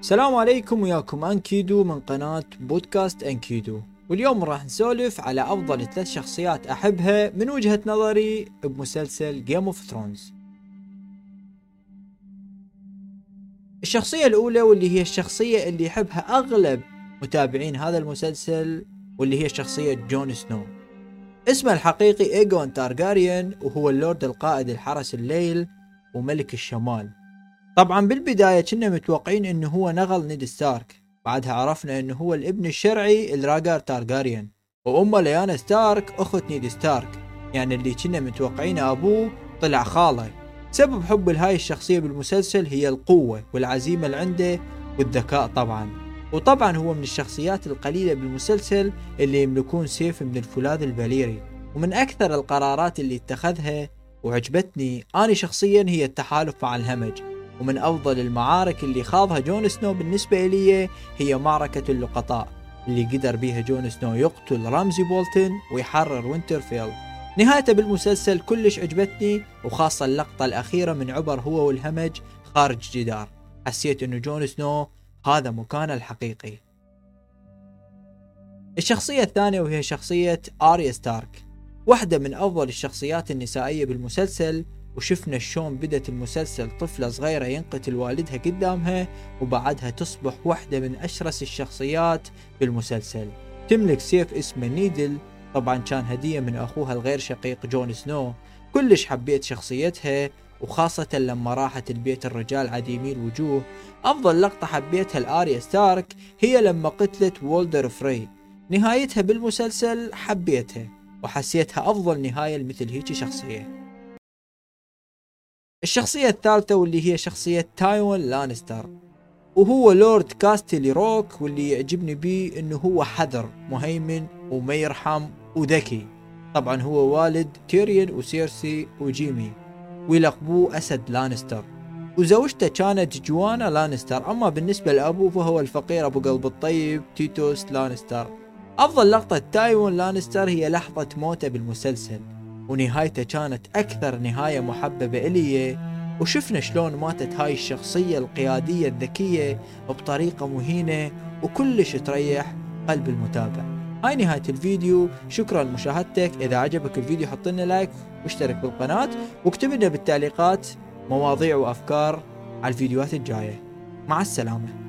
السلام عليكم وياكم أنكيدو من قناة بودكاست أنكيدو. واليوم راح نسولف على أفضل ثلاث شخصيات أحبها من وجهة نظري بمسلسل Game of Thrones الشخصية الأولى واللي هي الشخصية اللي يحبها أغلب متابعين هذا المسلسل واللي هي شخصية جون سنو. اسمه الحقيقي ايجون تارجاريان وهو اللورد القائد الحرس الليل وملك الشمال. طبعا بالبداية كنا متوقعين إنه هو نغل نيد ستارك. بعدها عرفنا إنه هو الابن الشرعي لراجار تارجاريان وامه ليانا ستارك أخت نيد ستارك. يعني اللي كنا متوقعين أبوه طلع خاله. سبب حب لهاي الشخصية بالمسلسل هي القوة والعزيمة اللي عنده والذكاء طبعا. وطبعا هو من الشخصيات القليلة بالمسلسل اللي يملكون سيف من الفولاذ الفاليري. ومن أكثر القرارات اللي اتخذها وعجبتني أنا شخصيا هي التحالف مع الهمج. ومن أفضل المعارك اللي خاضها جون سنو بالنسبة إلي هي معركة اللقطاء اللي قدر بيها جون سنو يقتل رامزي بولتن ويحرر وينترفيلد. نهايته بالمسلسل كلش عجبتني وخاصة اللقطة الأخيرة من عبر هو والهمج خارج جدار. حسيت إنه جون سنو هذا مكانه الحقيقي. الشخصية الثانية وهي شخصية آريا ستارك. واحدة من أفضل الشخصيات النسائية بالمسلسل وشفنا شلون بدت المسلسل طفلة صغيرة ينقتل والدها قدامها وبعدها تصبح واحدة من أشرس الشخصيات بالمسلسل. تملك سيف اسمه نيدل. طبعا كان هدية من أخوها الغير شقيق جون سنو. كلش حبيت شخصيتها وخاصة لما راحت البيت الرجال عديمي الوجوه أفضل لقطة حبيتها لآريا ستارك هي لما قتلت والدر فراي. نهايتها بالمسلسل حبيتها وحسيتها أفضل نهاية لمثل هيك شخصية. الشخصية الثالثة واللي هي شخصية تايوان لانستر. وهو لورد كاسترلي روك واللي يعجبني بيه إنه هو حذر مهيمن وما يرحم وذكي. طبعا هو والد تيريون وسيرسي وجيمي ويلقبوه أسد لانستر. وزوجته كانت جوانا لانستر أما بالنسبة لأبوه فهو الفقير أبو قلب الطيب تيتوس لانستر. أفضل لقطة تايوان لانستر هي لحظة موته بالمسلسل. ونهايته كانت أكثر نهاية محببة إلي. وشفنا شلون ماتت هاي الشخصية القيادية الذكية بطريقة مهينة وكلش تريح قلب المتابع. هاي نهاية الفيديو. شكرا لمشاهدتك. إذا عجبك الفيديو حط لنا لايك واشترك بالقناة واكتب لنا بالتعليقات مواضيع وأفكار على الفيديوهات الجاية. مع السلامة.